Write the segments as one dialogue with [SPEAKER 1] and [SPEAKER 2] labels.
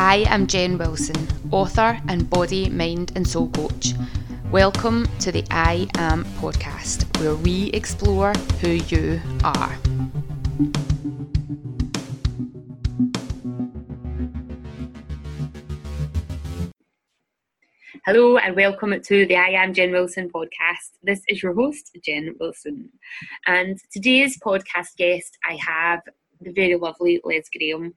[SPEAKER 1] I am Jen Wilson, author and body, mind, and soul coach. Welcome to the I Am podcast, where we explore who you are. Hello and welcome to the I Am Jen Wilson podcast. This is your host, Jen Wilson. And today's podcast guest, I have the very lovely Les Graham.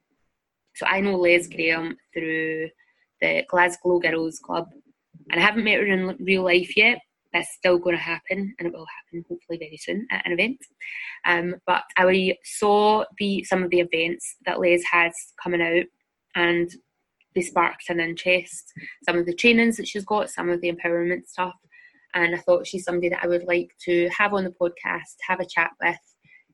[SPEAKER 1] So I know Les Graham through the Glasgow Girls Club, and I haven't met her in real life yet. That's still going to happen, and it will happen hopefully very soon at an event. Um, but I saw the some of the events that Les has coming out, and they sparked an interest. Some of the trainings that she's got, some of the empowerment stuff, and I thought she's somebody that I would like to have on the podcast, have a chat with,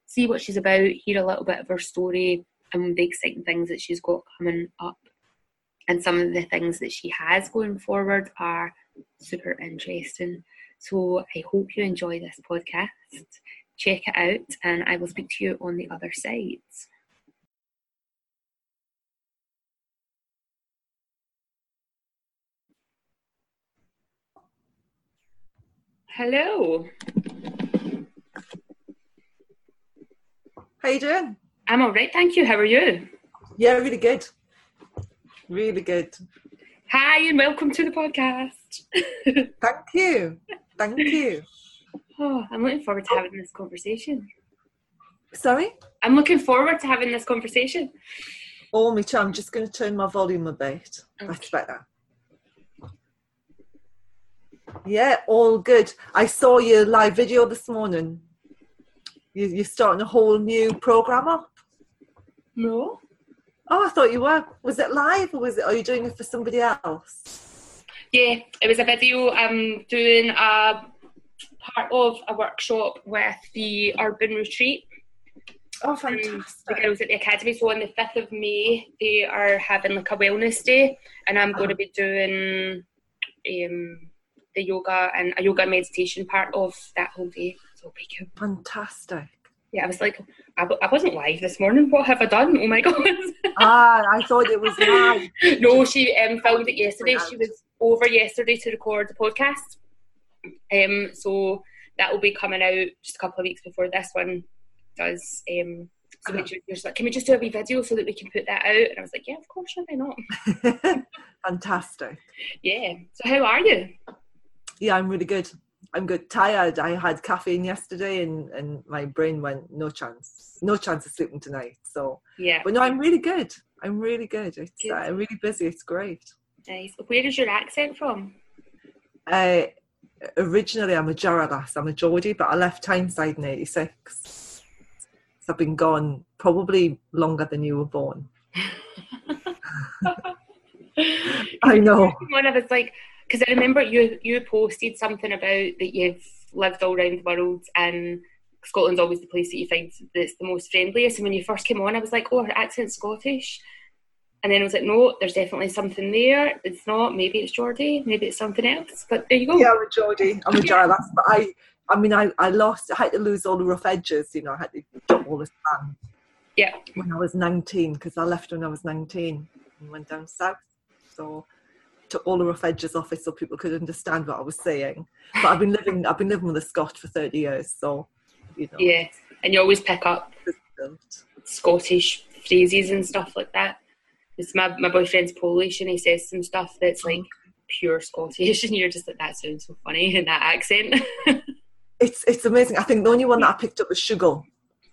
[SPEAKER 1] see what she's about, hear a little bit of her story, and the exciting things that she's got coming up. And some of the things that she has going forward are super interesting. So I hope you enjoy this podcast. Check it out, and I will speak to you on the other side. Hello.
[SPEAKER 2] How you doing?
[SPEAKER 1] I'm all right, thank you. How are you?
[SPEAKER 2] Yeah, really good. Really good.
[SPEAKER 1] Hi, and welcome to the podcast.
[SPEAKER 2] Thank you. Thank you.
[SPEAKER 1] Oh, I'm looking forward to having this conversation.
[SPEAKER 2] Sorry?
[SPEAKER 1] I'm looking forward to having this conversation.
[SPEAKER 2] Oh, me too. I'm just going to turn my volume a bit.
[SPEAKER 1] Okay.
[SPEAKER 2] That's better. Yeah, all good. I saw your live video this morning. You, you're starting a whole new program up.
[SPEAKER 1] No.
[SPEAKER 2] Oh, I thought you were. Was it live or was it? Are you doing it for somebody else?
[SPEAKER 1] Yeah, it was a video. I'm doing a part of a workshop with the Urban Retreat.
[SPEAKER 2] Oh,
[SPEAKER 1] fantastic! the
[SPEAKER 2] fantastic!
[SPEAKER 1] girls at the academy. So on the fifth of May, they are having like a wellness day, and I'm going to be uh-huh. doing um, the yoga and a yoga meditation part of that whole day. So it'll be good.
[SPEAKER 2] Fantastic.
[SPEAKER 1] Yeah, I was like, I, w- I wasn't live this morning. What have I done? Oh my god!
[SPEAKER 2] ah, I thought it was live.
[SPEAKER 1] no, she um, filmed it yesterday. She was over yesterday to record the podcast. Um, so that will be coming out just a couple of weeks before this one does. Um, so
[SPEAKER 2] Uh-huh.
[SPEAKER 1] Richard was like, "Can we just do a wee video so that we can put that out?" And I was like, "Yeah, of course, why not?"
[SPEAKER 2] Fantastic.
[SPEAKER 1] Yeah. So how are you?
[SPEAKER 2] Yeah, I'm really good. I'm good. Tired. I had caffeine yesterday, and and my brain went no chance, no chance of sleeping tonight. So,
[SPEAKER 1] Yeah.
[SPEAKER 2] but no, I'm really good. I'm really good. It's
[SPEAKER 1] Good.
[SPEAKER 2] uh, really busy. It's great.
[SPEAKER 1] Nice. Where is your accent from?
[SPEAKER 2] Uh, originally, I'm a Jarrah. I'm a Geordie, but I left Tyneside in '86. So I've been gone probably longer than you were born. I know.
[SPEAKER 1] One of us like, because I remember you you posted something about that you've lived all around the world and Scotland's always the place that you find that's the most friendliest. And when you first came on, I was like, oh, her accent's Scottish. And then I was like, no, there's definitely something there. It's not. Maybe it's Geordie. Maybe it's something else. But there you go.
[SPEAKER 2] Yeah, I'm a Geordie. I'm a lass, but I. I mean, I, I lost, I had to lose all the rough edges, you know, I had to drop all the sand.
[SPEAKER 1] Yeah.
[SPEAKER 2] when I was 19 because I left when I was 19 and went down south. So took all the rough edges off it so people could understand what I was saying. But I've been living I've been living with a Scot for 30 years, so you know.
[SPEAKER 1] Yeah. And you always pick up Scottish phrases and stuff like that. It's my my boyfriend's Polish and he says some stuff that's like pure Scottish and you're just like that sounds so funny in that accent.
[SPEAKER 2] It's it's amazing. I think the only one that I picked up was Sugar.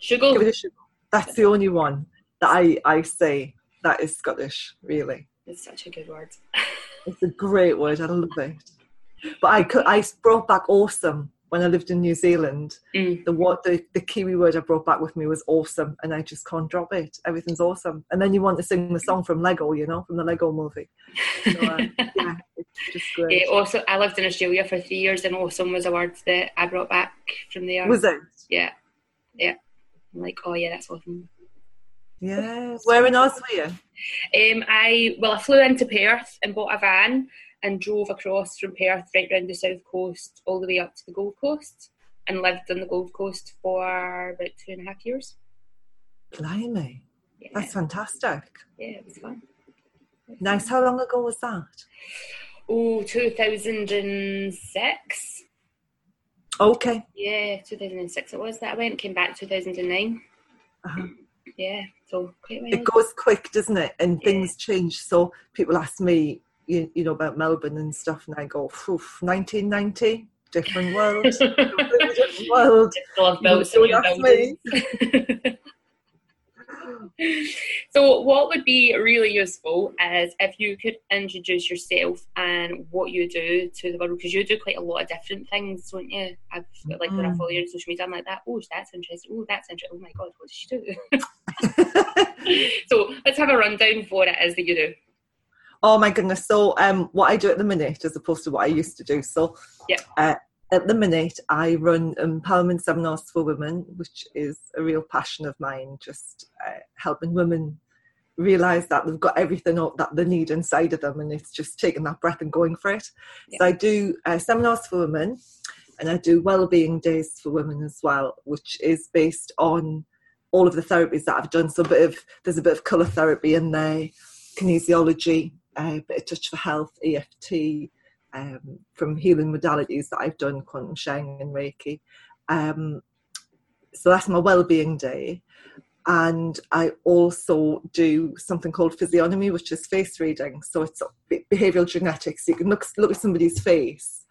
[SPEAKER 2] Give it a Sugar. That's the only one that I, I say that is Scottish, really.
[SPEAKER 1] It's such a good word.
[SPEAKER 2] It's a great word. I love it. But I could, I brought back awesome when I lived in New Zealand.
[SPEAKER 1] Mm.
[SPEAKER 2] The what the, the Kiwi word I brought back with me was awesome, and I just can't drop it. Everything's awesome, and then you want to sing the song from Lego, you know, from the Lego movie. So, uh, yeah, it's just great.
[SPEAKER 1] Yeah, also, I lived in Australia for three years, and awesome was a word that I brought back from there.
[SPEAKER 2] Was it?
[SPEAKER 1] Yeah, yeah. I'm like, oh yeah, that's awesome.
[SPEAKER 2] Yeah. Where in Oz were you?
[SPEAKER 1] Um, I well, I flew into Perth and bought a van and drove across from Perth right round the south coast all the way up to the Gold Coast, and lived on the Gold Coast for about two and a half years.
[SPEAKER 2] Blimey,
[SPEAKER 1] Yeah,
[SPEAKER 2] that's fantastic.
[SPEAKER 1] yeah, it was fun.
[SPEAKER 2] Nice. How long ago was that?
[SPEAKER 1] Oh, 2006.
[SPEAKER 2] Okay.
[SPEAKER 1] Yeah, 2006 it was that I went. Came back 2009.
[SPEAKER 2] Uh-huh.
[SPEAKER 1] Yeah, so.
[SPEAKER 2] It goes quick, doesn't it? And
[SPEAKER 1] Yeah.
[SPEAKER 2] things change. So people ask me, you, you know, about Melbourne and stuff, and I go, "Oof, 1990, different world, different world.
[SPEAKER 1] Still have built
[SPEAKER 2] ask me.
[SPEAKER 1] so, what would be really useful is if you could introduce yourself and what you do to the world, because you do quite a lot of different things, don't you? I've like when I
[SPEAKER 2] Mm.
[SPEAKER 1] follow you on social media, I'm like that. Oh, that's interesting. Oh, that's interesting. Oh my god, what does she do? so, let's have a rundown of what it is that you do.
[SPEAKER 2] oh my goodness. So um, what I do at the minute, as opposed to what I used to do. So
[SPEAKER 1] Yeah.
[SPEAKER 2] uh, at the minute, I run empowerment seminars for women, which is a real passion of mine. Just uh, helping women realize that they've got everything that they need inside of them, and it's just taking that breath and going for it. So I do uh, seminars for women, and I do well-being days for women as well, which is based on all of the therapies that I've done. So a bit of there's a bit of colour therapy in there, kinesiology, a bit of touch for health, EFT, um, from healing modalities that I've done, quantum Sheng and Reiki. Um, so that's my well-being day. And I also do something called physiognomy, which is face reading. So it's be- behavioural genetics. You can look look at somebody's face,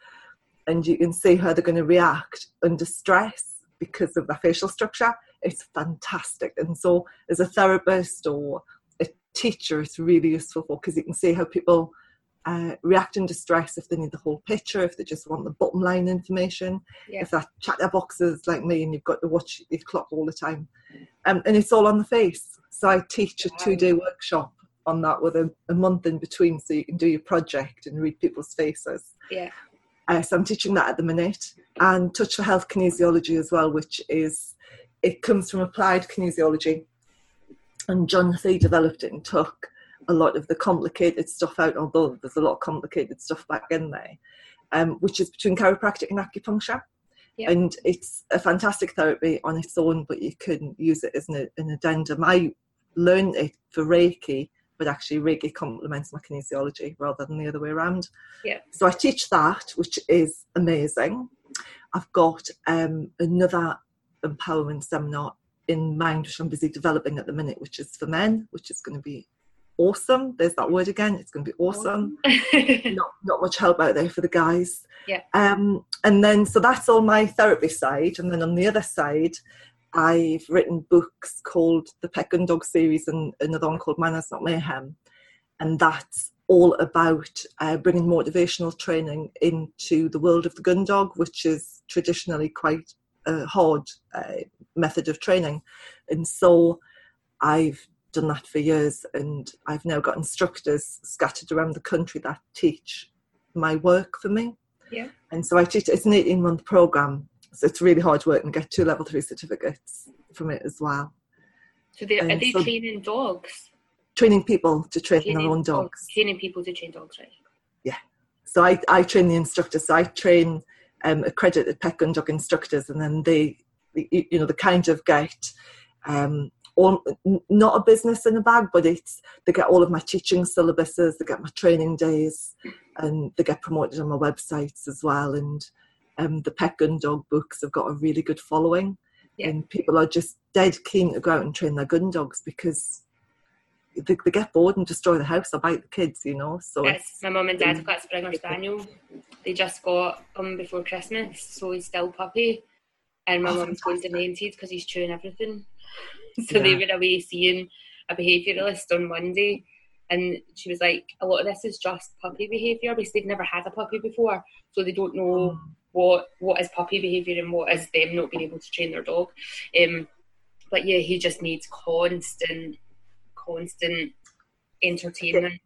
[SPEAKER 2] and you can see how they're going to react under stress because of their facial structure. It's fantastic. And so, as a therapist or a teacher, it's really useful for because you can see how people uh, react under stress if they need the whole picture, if they just want the bottom line information,
[SPEAKER 1] Yeah.
[SPEAKER 2] if they're chatterboxes like me and you've got to watch your clock all the time. Um, and it's all on the face. So I teach a two day workshop on that with a, a month in between so you can do your project and read people's faces.
[SPEAKER 1] Yeah.
[SPEAKER 2] Uh, so I'm teaching that at the minute. And Touch for Health kinesiology as well, which is, it comes from applied kinesiology. And John Thie developed it and took a lot of the complicated stuff out, although there's a lot of complicated stuff back in there, um, which is between chiropractic and acupuncture.
[SPEAKER 1] Yeah.
[SPEAKER 2] And it's a fantastic therapy on its own, but you can use it as an, an addendum. I learned it for Reiki, but actually Reiki complements my kinesiology rather than the other way around.
[SPEAKER 1] Yeah.
[SPEAKER 2] So I teach that, which is amazing. I've got um, another empowerment seminar in mind, which I'm busy developing at the minute, which is for men, which is going to be awesome. There's that word again. It's going to be awesome. Not not much help out there for the guys.
[SPEAKER 1] Yeah.
[SPEAKER 2] Um, and then so that's all my therapy side, and then on the other side, I've written books called the Pet Gun Dog series and another one called Manners Not Mayhem, and that's all about uh, bringing motivational training into the world of the gun dog, which is traditionally quite a hard uh, method of training. And so I've done that for years, and I've now got instructors scattered around the country that teach my work for me.
[SPEAKER 1] Yeah.
[SPEAKER 2] And so I teach, it's an 18 month program, so it's really hard work and get two level three certificates from it as well.
[SPEAKER 1] so they, are they
[SPEAKER 2] so-
[SPEAKER 1] training dogs?
[SPEAKER 2] Training people to train
[SPEAKER 1] Training
[SPEAKER 2] their own dogs.
[SPEAKER 1] Training people to train dogs, right? Yeah.
[SPEAKER 2] So I, I train the instructors. So I train um, accredited pet gun dog instructors, and then they, you know, the kind of get um, all, not a business in a bag, but it's they get all of my teaching syllabuses, they get my training days, and they get promoted on my websites as well. And um, the pet gun dog books have got a really good following,
[SPEAKER 1] Yeah.
[SPEAKER 2] and people are just dead keen to go out and train their gun dogs because. They, they get bored and destroy the house or bite the kids, you know. So it's
[SPEAKER 1] my mum and dad have got Springer Spaniel. They just got him before Christmas, so he's still puppy. And my
[SPEAKER 2] Oh,
[SPEAKER 1] mum's going demented because he's chewing everything. So they were away seeing a behaviouralist on Monday, and she was like, "A lot of this is just puppy behaviour because they've never had a puppy before, so they don't know what what is puppy behaviour and what is them not being able to train their dog." Um, but yeah, he just needs constant, constant entertainment.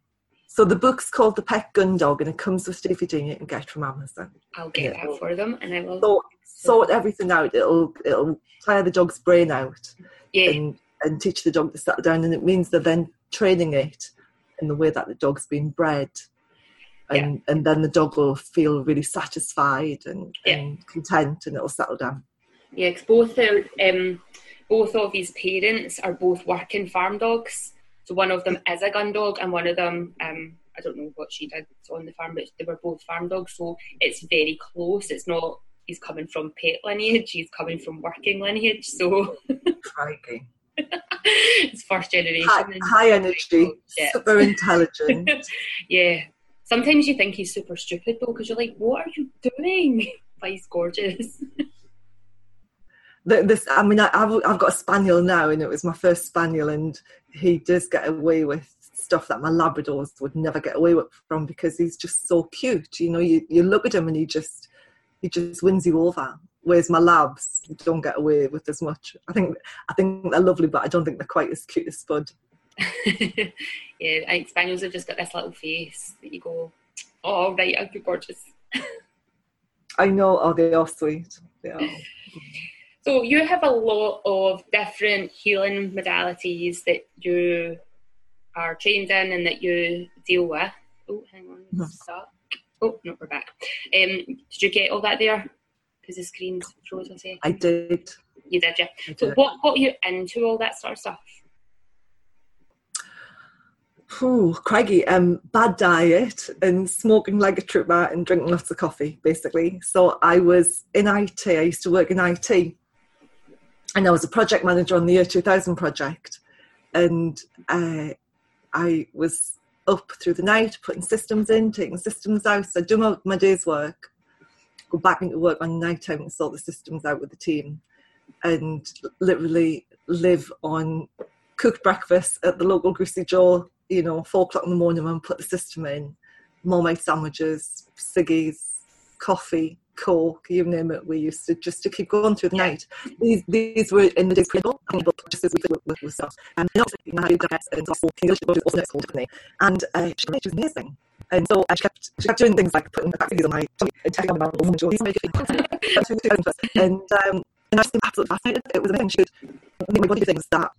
[SPEAKER 2] So the book's called The Pet Gun Dog and it comes with DVD and you can get from Amazon.
[SPEAKER 1] I'll get
[SPEAKER 2] Yeah.
[SPEAKER 1] that for them, and I will.
[SPEAKER 2] So sort everything out. It'll it'll tire the dog's brain out
[SPEAKER 1] yeah,
[SPEAKER 2] and, and teach the dog to settle down and it means they're then training it in the way that the dog's been bred. And and then the dog will feel really satisfied and,
[SPEAKER 1] Yeah.
[SPEAKER 2] and content and it'll settle down.
[SPEAKER 1] yeah. both are, um, both of his parents are both working farm dogs, So one of them is a gun dog, and one of them, um, I don't know what she did on the farm, but they were both farm dogs. So it's very close. It's not he's coming from pet lineage, he's coming from working lineage. So
[SPEAKER 2] Crikey.
[SPEAKER 1] it's first generation.
[SPEAKER 2] High, high energy,
[SPEAKER 1] Yeah.
[SPEAKER 2] super intelligent.
[SPEAKER 1] yeah. Sometimes you think he's super stupid though, because you're like, what are you doing? But he's gorgeous.
[SPEAKER 2] Th- this i mean I, I've, I've got a spaniel now and it was my first spaniel and he does get away with stuff that my labradors would never get away with from because he's just so cute. You know you, you look at him and he just he just wins you over. Whereas my labs don't get away with as much. I think i think they're lovely but i don't think they're quite as cute as spud.
[SPEAKER 1] Yeah, I think spaniels have just got this little face that you go, oh right, I'd be gorgeous.
[SPEAKER 2] i know oh they are sweet. They are.
[SPEAKER 1] So you have a lot of different healing modalities that you are trained in and that you deal with. Oh, hang on, stuck. Oh no, we're back. Um, did you get all that there? Because the screen froze. I say
[SPEAKER 2] i did,
[SPEAKER 1] you did, yeah.
[SPEAKER 2] I
[SPEAKER 1] So
[SPEAKER 2] did.
[SPEAKER 1] what got you into all that sort of stuff?
[SPEAKER 2] Ooh, craggy. Um, bad diet and smoking like a trooper and drinking lots of coffee, basically. So I was in IT. I used to work in IT, and I was a project manager on the Year 2000 project. And uh, I was up through the night, putting systems in, taking systems out. So I do my, my day's work, go back into work on night time and sort the systems out with the team, and literally live on cooked breakfast at the local Greasy Joe, you know, four o'clock in the morning and put the system in, Marmite sandwiches, ciggies, coffee, coke, you name it. We used to just to keep going through the
[SPEAKER 1] Yeah.
[SPEAKER 2] night. These these were in the days but just as we did with, with, stuff. And my had and also English, was also next Tiffany. And uh, she, was amazing. And so I kept she kept doing things like putting the vaccines on my tummy and me about the woman These make it and um, and I just absolutely fascinated. It was amazing. She could make my body do things that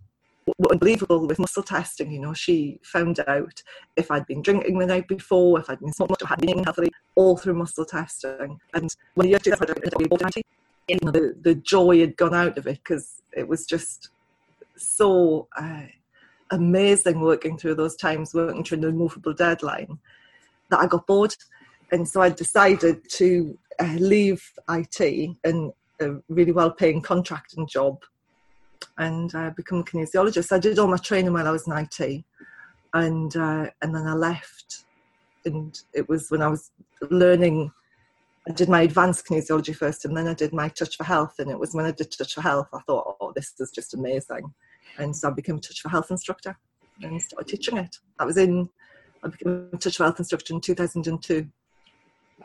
[SPEAKER 2] unbelievable with muscle testing. You know, she found out if I'd been drinking the night before, if I'd been smoking I'd been eating all through muscle testing. And when you do that. You know, the the joy had gone out of it because it was just so uh, amazing working through those times, working through an immovable deadline, that I got bored, and so I decided to uh, leave IT and a really well-paying contracting job and uh, become a kinesiologist. I did all my training while I was in IT, and uh, and then I left. And it was when I was learning. I did my advanced kinesiology first, and then I did my Touch for Health. And it was when I did Touch for Health, I thought, oh, this is just amazing. And so I became a Touch for Health instructor and started teaching it. That was in. I became a Touch for Health instructor in 2002.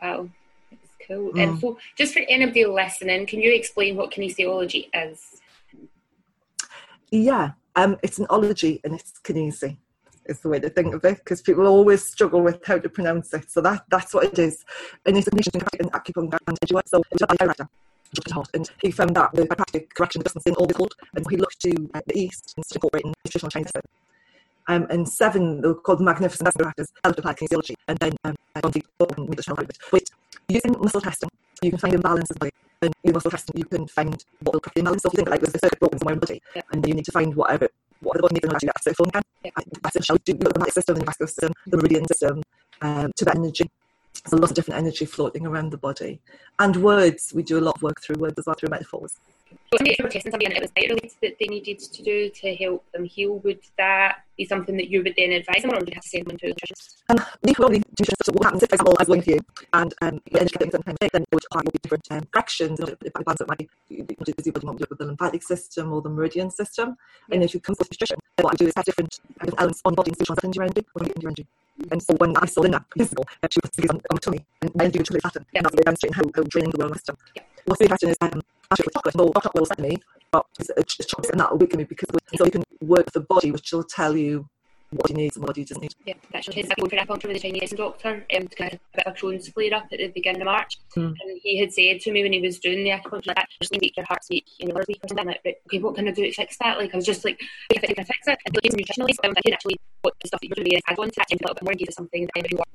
[SPEAKER 1] Wow, that's cool.
[SPEAKER 2] Mm.
[SPEAKER 1] And so, just for anybody listening, can you explain what kinesiology is?
[SPEAKER 2] Yeah, um, it's an ology and it's kinesi is the way to think of it because people always struggle with how to pronounce it. So that that's what it is. And it's a chiropractic and acupuncture and. So. And he found that the chiropractic correction distance in all the cold, and he looked to uh, the east and incorporating nutritional Chinese. Um, and seven, they were called Magnificent Practice, helped apply kinesiology, and then um. With using muscle testing, you can find imbalances the. And using muscle testing, you can find what will properly imbalance. So if you think like there's a circuit broken somewhere in the body,
[SPEAKER 1] Yeah.
[SPEAKER 2] and then you need to find whatever what the body needs in order to actually phone can.
[SPEAKER 1] Yeah.
[SPEAKER 2] That's. You look at the lymphatic system, the vascular system, the meridian system, um, to the energy. There's a lot of different energy floating around the body. And words, we do a lot of work through words as well, through metaphors.
[SPEAKER 1] So if you testing somebody and it was diet related that they needed to do to help them heal, would that be something that you would then advise them, or would you have to send them to a nutritionist?
[SPEAKER 2] Um, could probably do just what happens if, for example, I was going for you and um, you energy things sometimes then it would, would be different um, corrections. If it balance it might be, you you do your body might it with the lymphatic system or the meridian system. And if you come with nutrition, then what I do is have different, different elements on the body and ones into your energy, or your energy. And so when I saw years ago, uh, she put things on, on my tummy and my energy was truly flattened.
[SPEAKER 1] Yeah.
[SPEAKER 2] And that's demonstrating how, how draining the wellness system.
[SPEAKER 1] Yeah.
[SPEAKER 2] What's really fascinating is um, actually chocolate, no, chocolate will set me, but it's, chocolate and that will weaken me because so you can work the body, which will tell you what you need and what you doesn't need.
[SPEAKER 1] Yeah, that's just I went for acupuncture with a Chinese doctor um, to get a bit of Crohn's flare up at the beginning of March.
[SPEAKER 2] Hmm.
[SPEAKER 1] And he had said to me when he was doing the acupuncture, like, just make your heart's weak and your weak or something. Like, right, okay, what can I do to fix that? Like, I was just like, if I can fix it, and it's nutritionally, so I'm thinking actually what the stuff that you're doing is add on to that and a little bit more and it something that anybody wants.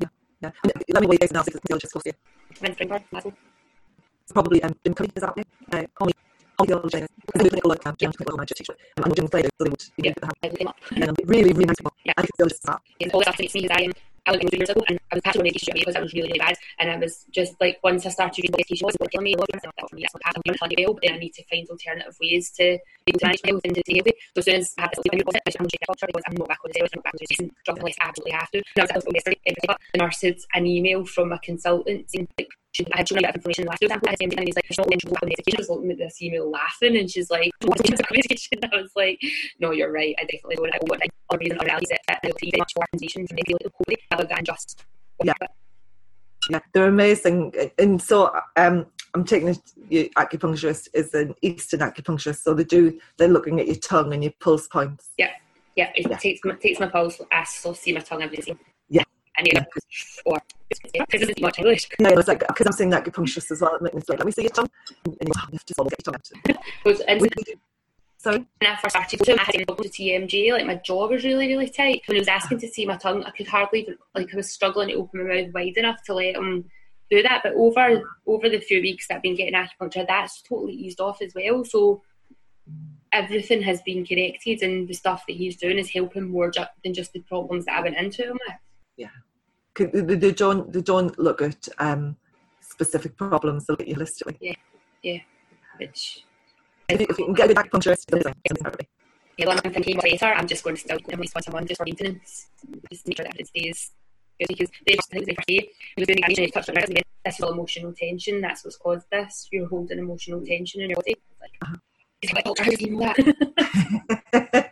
[SPEAKER 2] Yeah.
[SPEAKER 1] Having difficulty with believing this.
[SPEAKER 2] Yeah. And let me wait guys now, see if the physiologist goes here.
[SPEAKER 1] When Springboard.
[SPEAKER 2] It's probably um, Jim Cuddy, is that okay? Uh, call me audiologist, clinical like um, clinical manager teacher, um, and Friday, so they would
[SPEAKER 1] Yeah.
[SPEAKER 2] to
[SPEAKER 1] I look him up.
[SPEAKER 2] and um, really, really nice people.
[SPEAKER 1] Yeah.
[SPEAKER 2] And audiologists are
[SPEAKER 1] And all this fascinates me is I am I was two years ago and I was passed on medication because I was really, really bad. And I was just like, once I started what medication it was killing me. I was like, that for me, that's not I'm going to I need to find alternative ways to be able to manage my health and to stay healthy. So as soon as I have this closet, I'm going to check out because I'm not back on the I'm not back on the season, drug unless I absolutely have to. And I was at the hospital yesterday, in particular, the nurse had an email from a consultant saying, like, I had shown a bit of information last week, and he's like, there's no eligible for medication. I was looking at this email laughing, and she's like, what's the medication? I was like, no, you're right. I definitely don't. I want other reason or realities that that will much more maybe a little coding rather than just
[SPEAKER 2] Yeah. yeah, they're amazing. And so um, I'm taking it, your acupuncturist is an Eastern acupuncturist, so they do, they're looking at your tongue and your pulse points.
[SPEAKER 1] Yeah, yeah, it
[SPEAKER 2] Yeah.
[SPEAKER 1] takes my takes my pulse. I still see my tongue every day.
[SPEAKER 2] Yeah.
[SPEAKER 1] and yeah. or much English.
[SPEAKER 2] No, it's like, because I'm saying acupuncturist as well, it makes me like, let me see your tongue. And you have to your tongue out.
[SPEAKER 1] Because and
[SPEAKER 2] We- we do- Sorry?
[SPEAKER 1] when I first started to I had to go to TMJ, like my jaw was really, really tight. When he was asking to see my tongue, I could hardly even, like I was struggling to open my mouth wide enough to let him do that. But over over the few weeks that I've been getting acupuncture, that's totally eased off as well. So everything has been connected, and the stuff that he's doing is helping more ju- than just the problems that I went into him with.
[SPEAKER 2] 'Cause They, don't, they don't look at um, specific problems, they look at you holistically.
[SPEAKER 1] Which
[SPEAKER 2] If you, if you can get a good acupuncturist, it's amazing. It's amazing therapy.
[SPEAKER 1] yeah, when I'm thinking later, I'm just going to still least once a month just for maintenance, just to make sure that it stays good. Because they I think they first day, he was doing the animation, he touched on it, this is all emotional tension, that's what's caused this. You're holding emotional tension in your body. It's like,
[SPEAKER 2] Uh-huh.
[SPEAKER 1] he's like, "Doctor, how do you know that?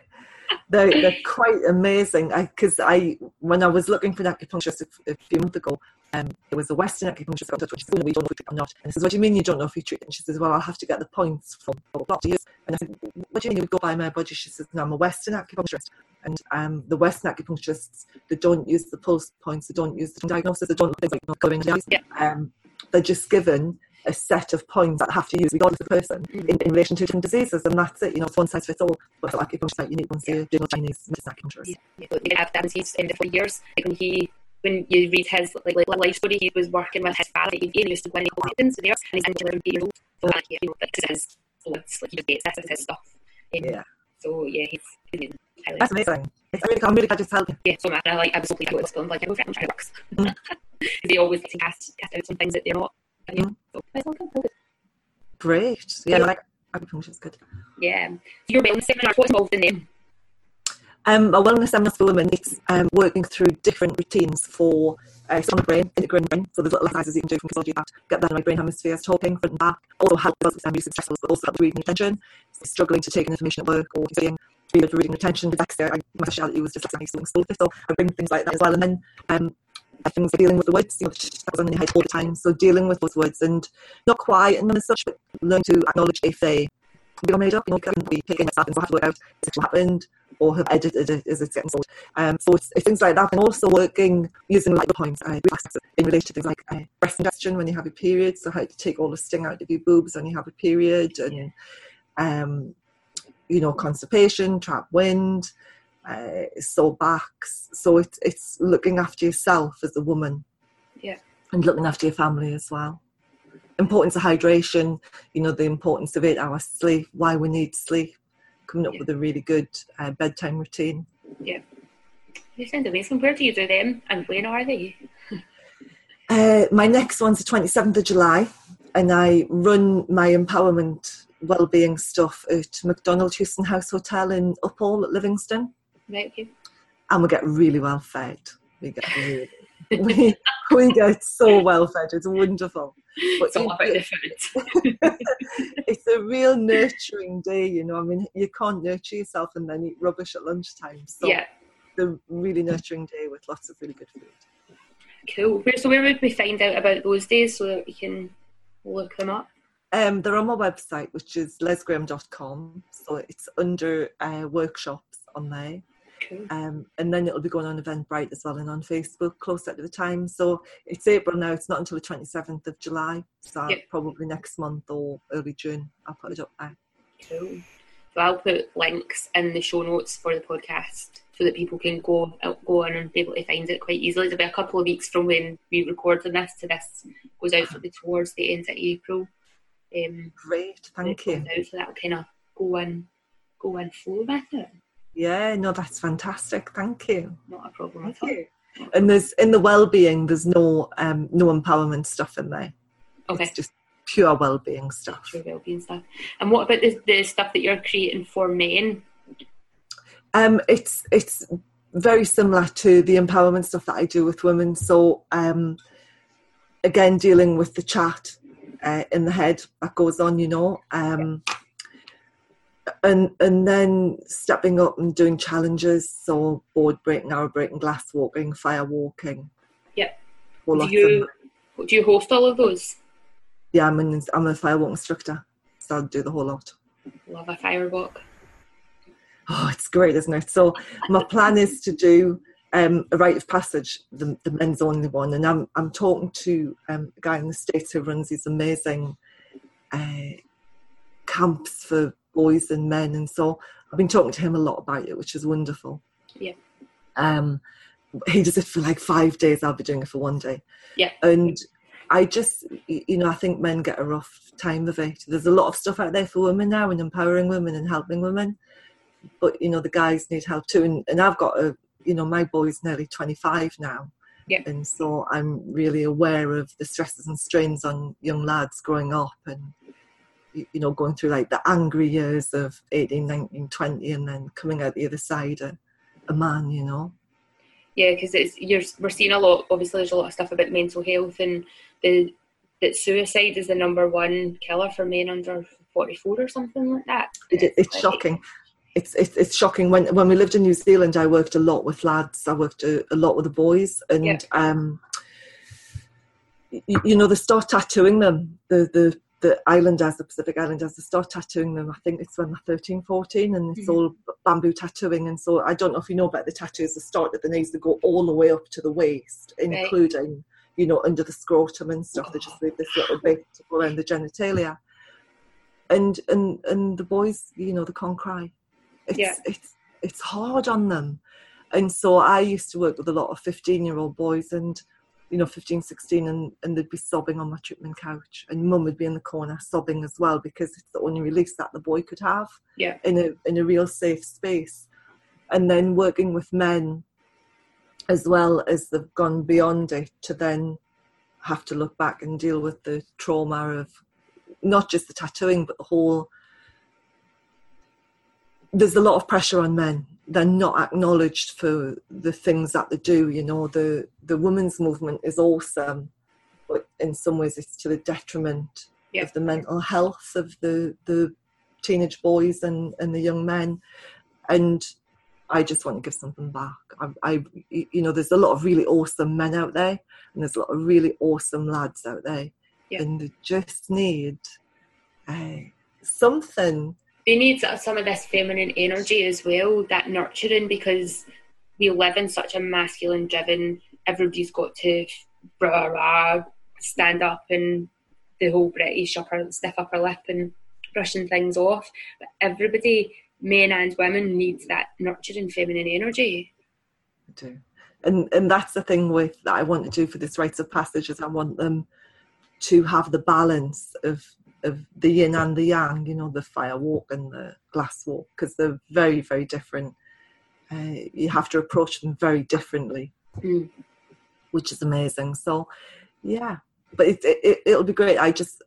[SPEAKER 2] they're, they're quite amazing because I, when I was looking for an acupuncturist a, a few months ago, um, there was a Western acupuncturist I got in touch with. Said, "Oh, we don't know if we treat or not. And I says, what do you mean you don't know if you treat? And she says, well, I'll have to get the points from the doctor. use. And I said, what do you mean you go by my body? She says, no, I'm a Western acupuncturist. And um, the Western acupuncturists, they don't use the pulse points, they don't use the diagnosis, they don't look things like eyes.
[SPEAKER 1] Yeah.
[SPEAKER 2] Um, they're just given a set of points that have to use regardless of the person
[SPEAKER 1] Mhm.
[SPEAKER 2] in, in relation to different diseases and that's it you know it's one size fits all but for acupuncture like you need one say a general Chinese medicine acupuncturist
[SPEAKER 1] Yeah. Yeah, but we have that in the four years. Like when he when you read his like, like life story, he was working with his father. He he used to win competitions theirs, and he's into eleven years old. So like, yeah, you know, this is his, so it's like he just gets this is his stuff. Um,
[SPEAKER 2] Yeah.
[SPEAKER 1] So yeah, he's, he's
[SPEAKER 2] that's amazing it's, I'm, really, I'm really glad it's helping
[SPEAKER 1] yeah, so mad. I like I was hoping I would like I know I'm trying to works.
[SPEAKER 2] Mm.
[SPEAKER 1] they always to cast cast out some things that they're not. Yeah.
[SPEAKER 2] Mm.
[SPEAKER 1] So it's all good.
[SPEAKER 2] great yeah like acupuncture is good
[SPEAKER 1] Yeah. So your wellness seminars, what's involved in them?
[SPEAKER 2] Um, a wellness seminar for women, it's um, working through different routines for uh, the brain, integrating the brain. So there's little exercises you can do from physiology that get that in my brain hemispheres talking front and back. Also help us with using stressors, but also help with reading attention. So struggling to take in information at work or studying, really good for reading attention. Dyslexia, I, my speciality was dyslexia, I used to school so I bring things like that as well. And then um, things like dealing with the words, you know, that was on your head all the time. So dealing with those words and not quieting them as such, but learn to acknowledge if they be made up, you know, can be picking at something, so have to work out if it happened or have edited it as it's getting sold. Um, so it's, it's things like that, and also working using like the points uh, in relation to things like uh, breast congestion when you have a period, so how to take all the sting out of your boobs when you have a period, and um, you know constipation, trapped wind, uh, sore backs. So it's it's looking after yourself as a woman,
[SPEAKER 1] Yeah.
[SPEAKER 2] and looking after your family as well. Importance of hydration, you know the importance of eight hours sleep, why we need sleep, coming up
[SPEAKER 1] Yeah.
[SPEAKER 2] with a really good uh, bedtime routine.
[SPEAKER 1] They sound amazing. Where do you do them and when are they?
[SPEAKER 2] Uh, my next one's the 27th of July, and I run my empowerment well-being stuff at Macdonald Houstoun House Hotel in Uphall at Livingston,
[SPEAKER 1] Right, okay.
[SPEAKER 2] and we get really well fed. We get really, we, we get so well fed. It's wonderful. But
[SPEAKER 1] It's all about the food.
[SPEAKER 2] it's a real nurturing day, you know. I mean, you can't nurture yourself and then eat rubbish at lunchtime. So
[SPEAKER 1] yeah,
[SPEAKER 2] it's a really nurturing day with lots of really good food.
[SPEAKER 1] cool. So where would we find out about those days so that we can look them up?
[SPEAKER 2] Um, they're on my website, which is lesgraham.com. So it's under uh, workshops on there.
[SPEAKER 1] Cool.
[SPEAKER 2] Um, and then it'll be going on Eventbrite as well and on Facebook closer to the time. So it's April now, it's not until the 27th of July. So
[SPEAKER 1] Yep.
[SPEAKER 2] probably next month or early June, I'll put it up there.
[SPEAKER 1] Cool. So I'll put links in the show notes for the podcast so that people can go go on and be able to find it quite easily. It'll be a couple of weeks from when we recorded this to this goes out for the towards the end of April. Um,
[SPEAKER 2] Great, thank you.
[SPEAKER 1] Out, so that'll kind of go and go and flow with it.
[SPEAKER 2] Yeah, no, that's fantastic. Thank you.
[SPEAKER 1] Not a problem
[SPEAKER 2] Thank
[SPEAKER 1] at all.
[SPEAKER 2] you. And there's in the well-being, there's no um, no empowerment stuff in there.
[SPEAKER 1] Okay.
[SPEAKER 2] It's just pure well-being stuff.
[SPEAKER 1] Your well-being stuff. And what about the, the stuff that you're creating for men?
[SPEAKER 2] Um, it's it's very similar to the empowerment stuff that I do with women. So um, again, dealing with the chat uh, in the head that goes on, you know, um, and and then stepping up and doing challenges. So board breaking, arrow breaking, glass walking, fire walking.
[SPEAKER 1] Yep. Do you do you host all of those?
[SPEAKER 2] Yeah, I'm an I'm a fire walk instructor, so I do the whole lot.
[SPEAKER 1] Love a firewalk.
[SPEAKER 2] Oh, it's great, isn't it? So my plan is to do um, a rite of passage, the, the men's only one, and I'm I'm talking to um, a guy in the states who runs these amazing uh, camps for boys and men, and so I've been talking to him a lot about it, which is wonderful.
[SPEAKER 1] Yeah.
[SPEAKER 2] Um, he does it for like five days. I'll be doing it for one day.
[SPEAKER 1] Yeah.
[SPEAKER 2] And I just, you know, I think men get a rough time of it. There's a lot of stuff out there for women now, and empowering women and helping women. But you know, the guys need help too. And, and I've got a, you know, my boy's nearly 25 now.
[SPEAKER 1] Yeah.
[SPEAKER 2] And so I'm really aware of the stresses and strains on young lads growing up and, you know, going through like the angry years of 18, 19, 20, and then coming out the other side a, a man, you know.
[SPEAKER 1] Yeah, because it's you're we're seeing a lot. Obviously, there's a lot of stuff about mental health and the that suicide is the number one killer for men under 44 or something like that.
[SPEAKER 2] It, it's shocking. It's, it's it's shocking. When when we lived in New Zealand, I worked a lot with lads. I worked a, a lot with the boys, and
[SPEAKER 1] Yeah.
[SPEAKER 2] um, you, you know, they start tattooing them. The the the islanders, the Pacific Islanders, they start tattooing them. I think it's when they're 13, 14, and it's
[SPEAKER 1] Mhm.
[SPEAKER 2] all bamboo tattooing. And so I don't know if you know about the tattoos. They start at the knees, they go all the way up to the waist, including you know under the scrotum and stuff. They just leave this little bit to go around the genitalia. And and and the boys, you know, they can't cry. It's
[SPEAKER 1] Yeah.
[SPEAKER 2] it's it's hard on them. And so I used to work with a lot of 15 year old boys and you know 15 16 and, and they'd be sobbing on my treatment couch and mum would be in the corner sobbing as well because it's the only release that the boy could have
[SPEAKER 1] Yeah.
[SPEAKER 2] in a in a real safe space and then working with men as well as they've gone beyond it to then have to look back and deal with the trauma of not just the tattooing but the whole there's a lot of pressure on men they're not acknowledged for the things that they do you know the the women's movement is awesome but in some ways it's to the detriment
[SPEAKER 1] Yeah.
[SPEAKER 2] of the mental health of the the teenage boys and and the young men and I just want to give something back. I, I, you know, there's a lot of really awesome men out there, and there's a lot of really awesome lads out there,
[SPEAKER 1] Yeah.
[SPEAKER 2] and they just need uh, something.
[SPEAKER 1] They need some of this feminine energy as well, that nurturing, because we live in such a masculine driven, everybody's got to rah, rah, stand up and the whole British upper, stiff upper lip and brushing things off. But everybody, men and women, needs that nurturing feminine energy.
[SPEAKER 2] I do. And and that's the thing with that I want to do for this rites of passage is I want them to have the balance of of the yin and the yang, you know, the fire walk and the glass walk, because they're very, very different. Uh, you have to approach them very differently,
[SPEAKER 1] Mm.
[SPEAKER 2] which is amazing. So, yeah, but it, it, it'll be great. I just,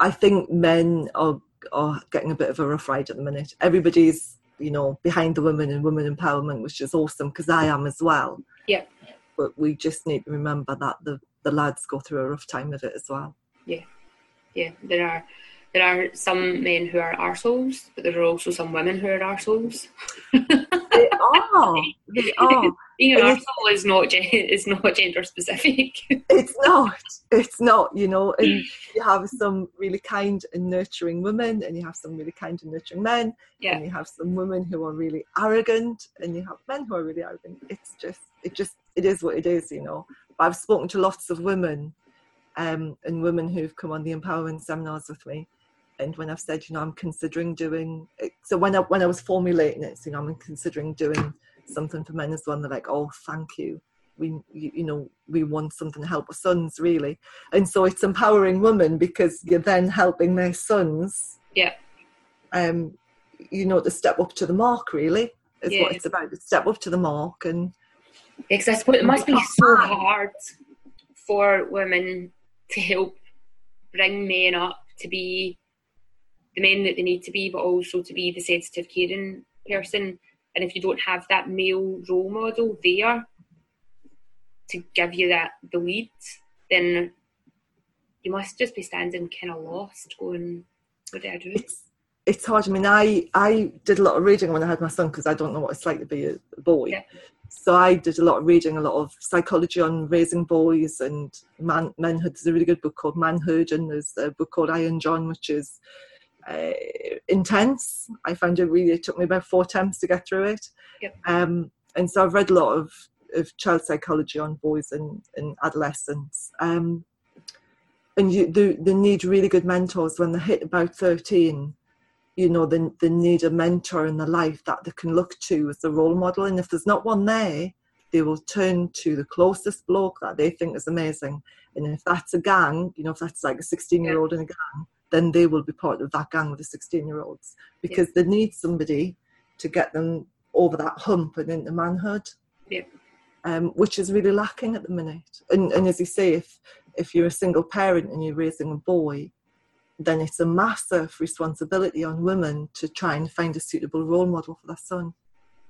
[SPEAKER 2] I think men are are getting a bit of a rough ride at the minute. Everybody's, you know, behind the women and women empowerment, which is awesome because I am as well.
[SPEAKER 1] Yeah.
[SPEAKER 2] But we just need to remember that the the lads go through a rough time of it as well.
[SPEAKER 1] Yeah, there are there are some men who are arseholes, but there are also some women who are arseholes.
[SPEAKER 2] They are. They are.
[SPEAKER 1] Being an arsehole is not is not gender specific.
[SPEAKER 2] It's not. It's not. You know, and mm. you have some really kind and nurturing women, and you have some really kind and nurturing men,
[SPEAKER 1] Yeah.
[SPEAKER 2] and you have some women who are really arrogant, and you have men who are really arrogant. It's just, it just, it is what it is. You know. I've spoken to lots of women, um, and women who've come on the empowerment seminars with me, and when I've said, you know, I'm considering doing. It, so when I when I was formulating it, so, you know, I'm considering doing something for men as well. And they're like, oh, thank you we you, you know we want something to help our sons really and so it's empowering women because you're then helping their sons
[SPEAKER 1] yeah
[SPEAKER 2] um you know to step up to the mark really is
[SPEAKER 1] Yeah.
[SPEAKER 2] what it's about to step up to the mark and
[SPEAKER 1] Because I suppose it must be so hard for women to help bring men up to be the men that they need to be, but also to be the sensitive, caring person. And if you don't have that male role model there to give you that the lead, then you must just be standing kind of lost, going, "What do I do?"
[SPEAKER 2] it's it's hard. I mean, I I did a lot of reading when I had my son because I don't know what it's like to be a boy.
[SPEAKER 1] Yeah.
[SPEAKER 2] So I did a lot of reading, a lot of psychology on raising boys and man, manhood. There's a really good book called Manhood, and there's a book called Iron John, which is uh, intense. I found it really. It took me about four attempts to get through it.
[SPEAKER 1] Yep.
[SPEAKER 2] Um, and so I've read a lot of, of child psychology on boys and, and adolescents. Um, and you, they, they need really good mentors when they hit about 13 you know they, they need a mentor in their life that they can look to as a role model. And if there's not one there they will turn to the closest bloke that they think is amazing. And if that's a gang you know if that's like a 16 year old in a gang then they will be part of that gang with the 16 year olds because they need somebody to get them over that hump and into manhood.
[SPEAKER 1] Yeah.
[SPEAKER 2] um, which is really lacking at the minute. And, and as you say if if you're a single parent and you're raising a boy then it's a massive responsibility on women to try and find a suitable role model for their son.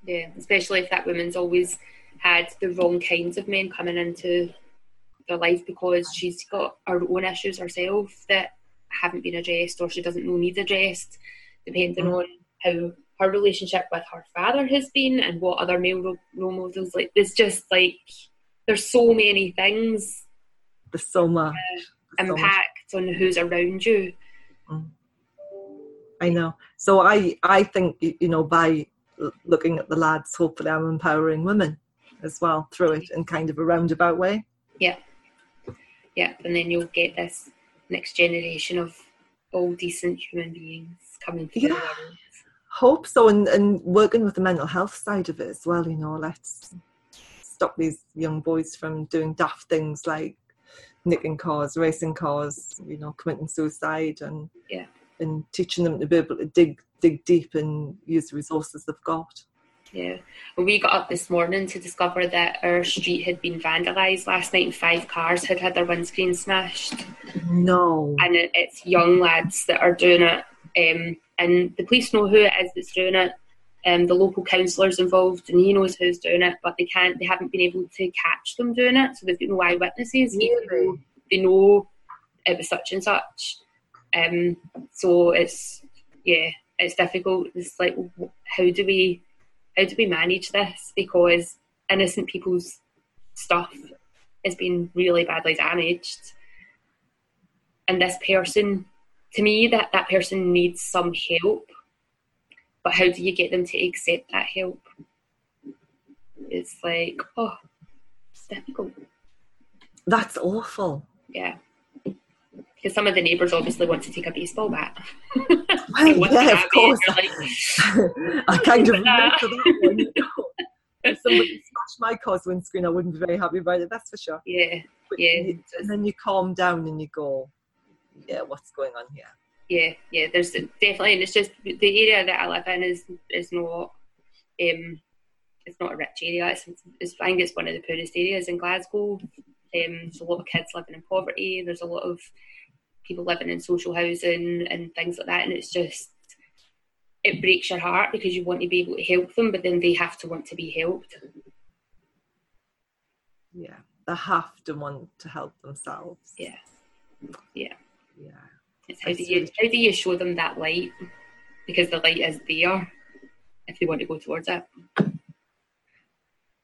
[SPEAKER 1] Yeah, especially if that woman's always had the wrong kinds of men coming into their life because she's got her own issues herself that haven't been addressed or she doesn't know need addressed, depending
[SPEAKER 2] Mhm.
[SPEAKER 1] on how her relationship with her father has been and what other male ro- role models like. It's just like there's so many things
[SPEAKER 2] There's so much. There's so much.
[SPEAKER 1] Impact on who's around you. Mm.
[SPEAKER 2] I know. So I, I think you know by looking at the lads, hopefully I'm empowering women as well through it in kind of a roundabout way.
[SPEAKER 1] Yeah, yeah, and then you'll get this next generation of all decent human beings coming through
[SPEAKER 2] Yeah. Hope so, and, and working with the mental health side of it as well. You know, let's stop these young boys from doing daft things like nicking cars, racing cars, you know, committing suicide, and
[SPEAKER 1] Yeah.
[SPEAKER 2] and teaching them to be able to dig dig deep and use the resources they've got.
[SPEAKER 1] Yeah. Well, we got up this morning to discover that our street had been vandalised last night and five cars had had their windscreen smashed.
[SPEAKER 2] No,
[SPEAKER 1] And it, it's young lads that are doing it. Um, and the police know who it is that's doing it. Um, the local councillor's involved and he knows who's doing it, but they can't, they haven't been able to catch them doing it. So they've got no eyewitnesses. even though
[SPEAKER 2] Really?
[SPEAKER 1] They know it was such and such. Um, so it's, yeah, it's difficult. It's like, how do we, how do we manage this? Because innocent people's stuff has been really badly damaged. And this person, to me, that, that person needs some help. But how do you get them to accept that help? It's like, oh, it's difficult.
[SPEAKER 2] that's awful.
[SPEAKER 1] Yeah. Because some of the neighbours obviously want to take a baseball bat.
[SPEAKER 2] Well, yeah, of course.
[SPEAKER 1] like,
[SPEAKER 2] I kind of
[SPEAKER 1] Nah.
[SPEAKER 2] that one. If somebody smashed my car's windscreen, I wouldn't be very happy about it. That's for sure.
[SPEAKER 1] yeah,
[SPEAKER 2] But
[SPEAKER 1] Yeah,
[SPEAKER 2] you- and then you calm down and you go, yeah, what's going on here?
[SPEAKER 1] Yeah, yeah. There's definitely, and it's just the area that I live in is is not, um, it's not a rich area. It's, it's I think it's one of the poorest areas in Glasgow. Um, there's a lot of kids living in poverty. There's a lot of people living in social housing and things like that, and it's just it breaks your heart because you want to be able to help them, but then they have to want to be helped.
[SPEAKER 2] Yeah, they have to want to help themselves.
[SPEAKER 1] Yeah. Yeah.
[SPEAKER 2] Yeah.
[SPEAKER 1] It's how do you how do you show them that light? Because the light is there if they want to go towards it.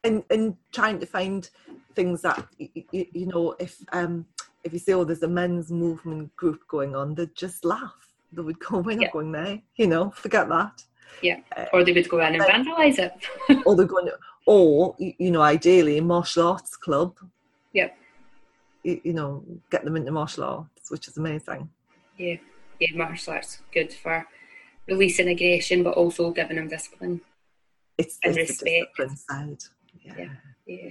[SPEAKER 2] And and trying to find things that you, you know, if um if you say, oh, there's a men's movement group going on, they'd just laugh. They would go, we're not
[SPEAKER 1] Yeah.
[SPEAKER 2] going there. You know, forget that. Yeah.
[SPEAKER 1] Or they would go in and
[SPEAKER 2] Right.
[SPEAKER 1] vandalise it.
[SPEAKER 2] or they're going to, or you know, ideally a martial arts club.
[SPEAKER 1] Yep.
[SPEAKER 2] You, you know, get them into martial arts, which is amazing.
[SPEAKER 1] Yeah. Yeah, martial arts good for releasing aggression but also giving them discipline.
[SPEAKER 2] It's,
[SPEAKER 1] And
[SPEAKER 2] it's the
[SPEAKER 1] respect.
[SPEAKER 2] discipline side. Yeah.
[SPEAKER 1] Yeah. Yeah.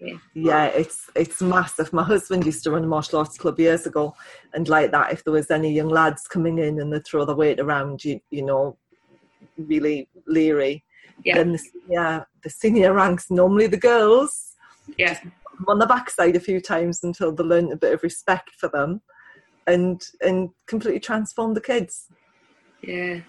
[SPEAKER 1] Yeah.
[SPEAKER 2] yeah, it's it's massive. My husband used to run a martial arts club years ago, and like that, if there was any young lads coming in and they throw their weight around, you you know, really leery.
[SPEAKER 1] Yeah.
[SPEAKER 2] Then the senior, the senior ranks normally the girls
[SPEAKER 1] Yeah.
[SPEAKER 2] on the backside a few times until they learn a bit of respect for them, and and completely transform the kids.
[SPEAKER 1] Yeah.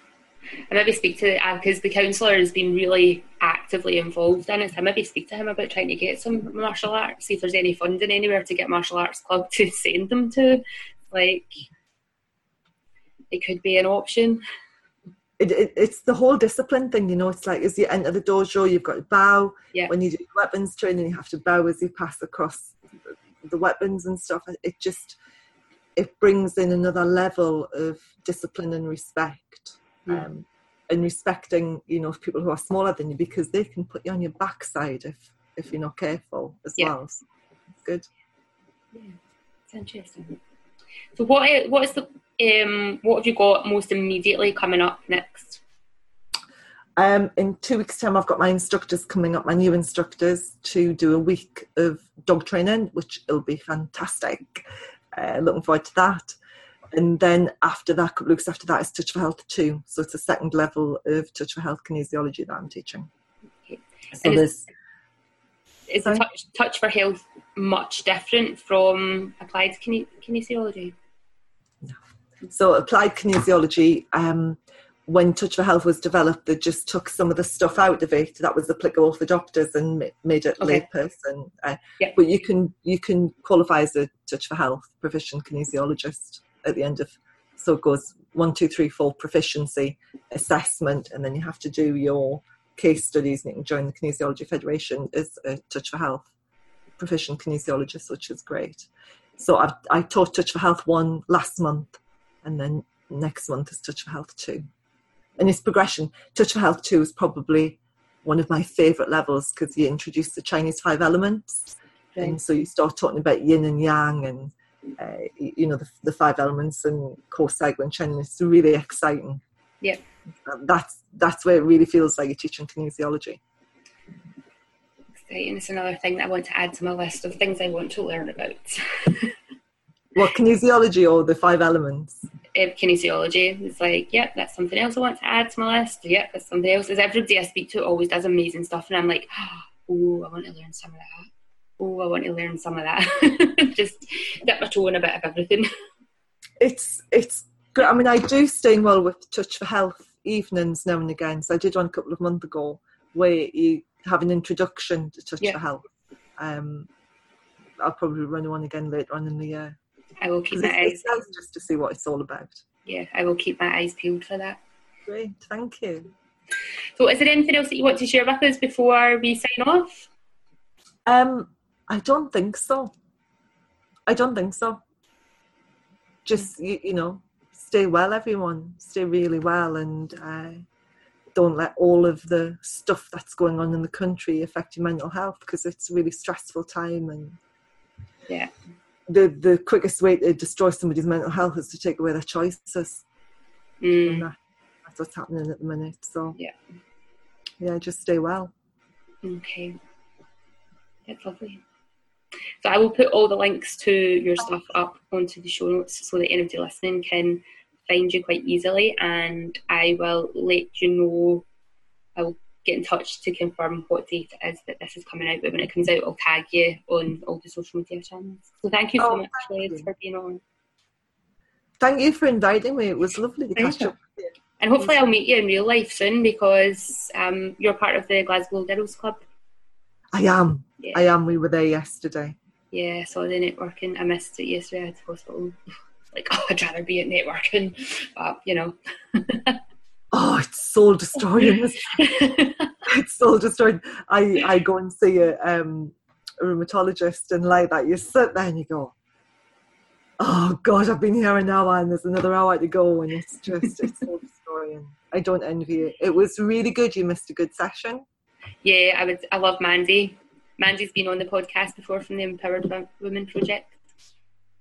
[SPEAKER 1] I maybe speak to because the counsellor has been really actively involved in it. I maybe speak to him about trying to get some martial arts, see if there's any funding anywhere to get martial arts club to send them to. Like, it could be an option.
[SPEAKER 2] It, it, it's the whole discipline thing, you know. It's like as you enter the dojo, you've got to bow.
[SPEAKER 1] Yeah.
[SPEAKER 2] When you do weapons training, you have to bow as you pass across the weapons and stuff. It just it brings in another level of discipline and respect,
[SPEAKER 1] Mm.
[SPEAKER 2] um, and respecting, you know, people who are smaller than you because they can put you on your backside if if you're not careful as
[SPEAKER 1] Yeah.
[SPEAKER 2] well. So it's good.
[SPEAKER 1] It's interesting. So, what what is the um what have you got most immediately coming up next?
[SPEAKER 2] Um, in two weeks' time, I've got my instructors coming up, my new instructors, to do a week of dog training, which will be fantastic. Uh, looking forward to that. And then after that, a couple of weeks after that, is Touch for Health 2. So it's a second level of Touch for Health kinesiology that I'm teaching.
[SPEAKER 1] Okay.
[SPEAKER 2] So
[SPEAKER 1] And is-
[SPEAKER 2] there's,
[SPEAKER 1] Is touch, touch for health much different from applied kine- kinesiology? No.
[SPEAKER 2] So applied kinesiology, um, when Touch for Health was developed, they just took some of the stuff out of it that was applicable for doctors and made it
[SPEAKER 1] Okay.
[SPEAKER 2] layperson. Uh,
[SPEAKER 1] Yeah.
[SPEAKER 2] But you can you can qualify as a Touch for Health proficient kinesiologist at the end of so it goes one, two, three, four proficiency assessment, and then you have to do your case studies and you can join the Kinesiology Federation as a Touch for Health proficient kinesiologist, which is great. So I've, I taught Touch for Health one last month, and then next month is Touch for Health two. And it's progression. Touch for Health two is probably one of my favourite levels because you introduce the Chinese five elements, and so you start talking about yin and yang and uh, you know the, the five elements and Ko cycle and Sheng. It's really exciting.
[SPEAKER 1] Yeah.
[SPEAKER 2] Um, That's that's where it really feels like you're teaching kinesiology.
[SPEAKER 1] Exciting. It's another thing that I want to add to my list of things I want to learn about.
[SPEAKER 2] What kinesiology or the five elements?
[SPEAKER 1] Kinesiology. It's like, yep, that's something else I want to add to my list. Yep, that's something else. As everybody I speak to always does amazing stuff, and I'm like, oh, I want to learn some of that. Oh, I want to learn some of that. Just dip my toe in a bit of everything.
[SPEAKER 2] it's it's great. I mean, I do staying well with Touch for Health evenings now and again. So I did one a couple of months ago where you have an introduction to Touch
[SPEAKER 1] Yeah.
[SPEAKER 2] for Health. Um, I'll probably run one again later on in the year.
[SPEAKER 1] I will keep my eyes.
[SPEAKER 2] just to see what it's all about.
[SPEAKER 1] Yeah, I will keep my eyes peeled for that.
[SPEAKER 2] Great, thank you.
[SPEAKER 1] So, is there anything else that you want to share with us before we sign off?
[SPEAKER 2] Um, I don't think so. I don't think so. Just you, you know, stay well, everyone. Stay really well, and uh, don't let all of the stuff that's going on in the country affect your mental health because it's a really stressful time. And
[SPEAKER 1] Yeah.
[SPEAKER 2] The the quickest way to destroy somebody's mental health is to take away their choices,
[SPEAKER 1] Mm,
[SPEAKER 2] that, that's what's happening at the minute. So
[SPEAKER 1] Yeah.
[SPEAKER 2] yeah, just stay well.
[SPEAKER 1] okay, that's lovely. So, I will put all the links to your stuff up onto the show notes so that anybody listening can find you quite easily, and I will let you know. I will get in touch to confirm what date it is that this is coming out. But when it comes out, I'll tag you on all the social media channels. So thank you so
[SPEAKER 2] Oh,
[SPEAKER 1] much, for being on.
[SPEAKER 2] Thank you for inviting me. It was lovely to catch up. with you.
[SPEAKER 1] And hopefully, I'll meet you in real life soon because um, you're part of the Glasgow Girls Club.
[SPEAKER 2] I am.
[SPEAKER 1] Yeah.
[SPEAKER 2] I am. We were there yesterday.
[SPEAKER 1] Yeah, I saw the networking. I missed it yesterday at the hospital. Like, oh, I'd rather be at networking, but you know.
[SPEAKER 2] Oh, it's soul destroying. it's soul destroying. I, I go and see a, um, a rheumatologist and like that. You sit there and you go, oh God, I've been here an hour and there's another hour to go. And it's just, it's soul destroying. I don't envy it. It was really good. You missed a good session.
[SPEAKER 1] yeah, I would. I love Mandy. Mandy's been on the podcast before from the Empowered Women Project.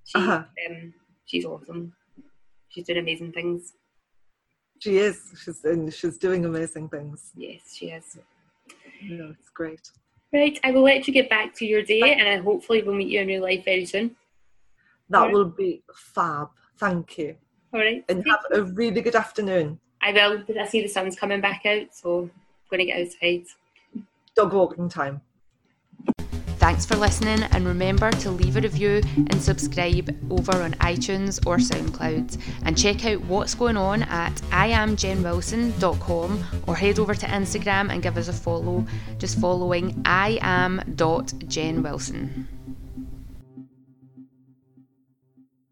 [SPEAKER 1] She,
[SPEAKER 2] Uh-huh.
[SPEAKER 1] um, she's awesome. She's doing amazing things.
[SPEAKER 2] She is. She's, and she's doing amazing things.
[SPEAKER 1] Yes, she is.
[SPEAKER 2] Know, it's great.
[SPEAKER 1] Right, I will let you get back to your day, and I hopefully will meet you in real life very soon.
[SPEAKER 2] That will be fab. Thank you.
[SPEAKER 1] All right.
[SPEAKER 2] And have a really good afternoon.
[SPEAKER 1] I will, I see the sun's coming back out, so I'm going to get outside.
[SPEAKER 2] Dog walking time.
[SPEAKER 1] Thanks for listening, and remember to leave a review and subscribe over on iTunes or SoundCloud. And check out what's going on at iamjenwilson.com or head over to Instagram and give us a follow. Just following I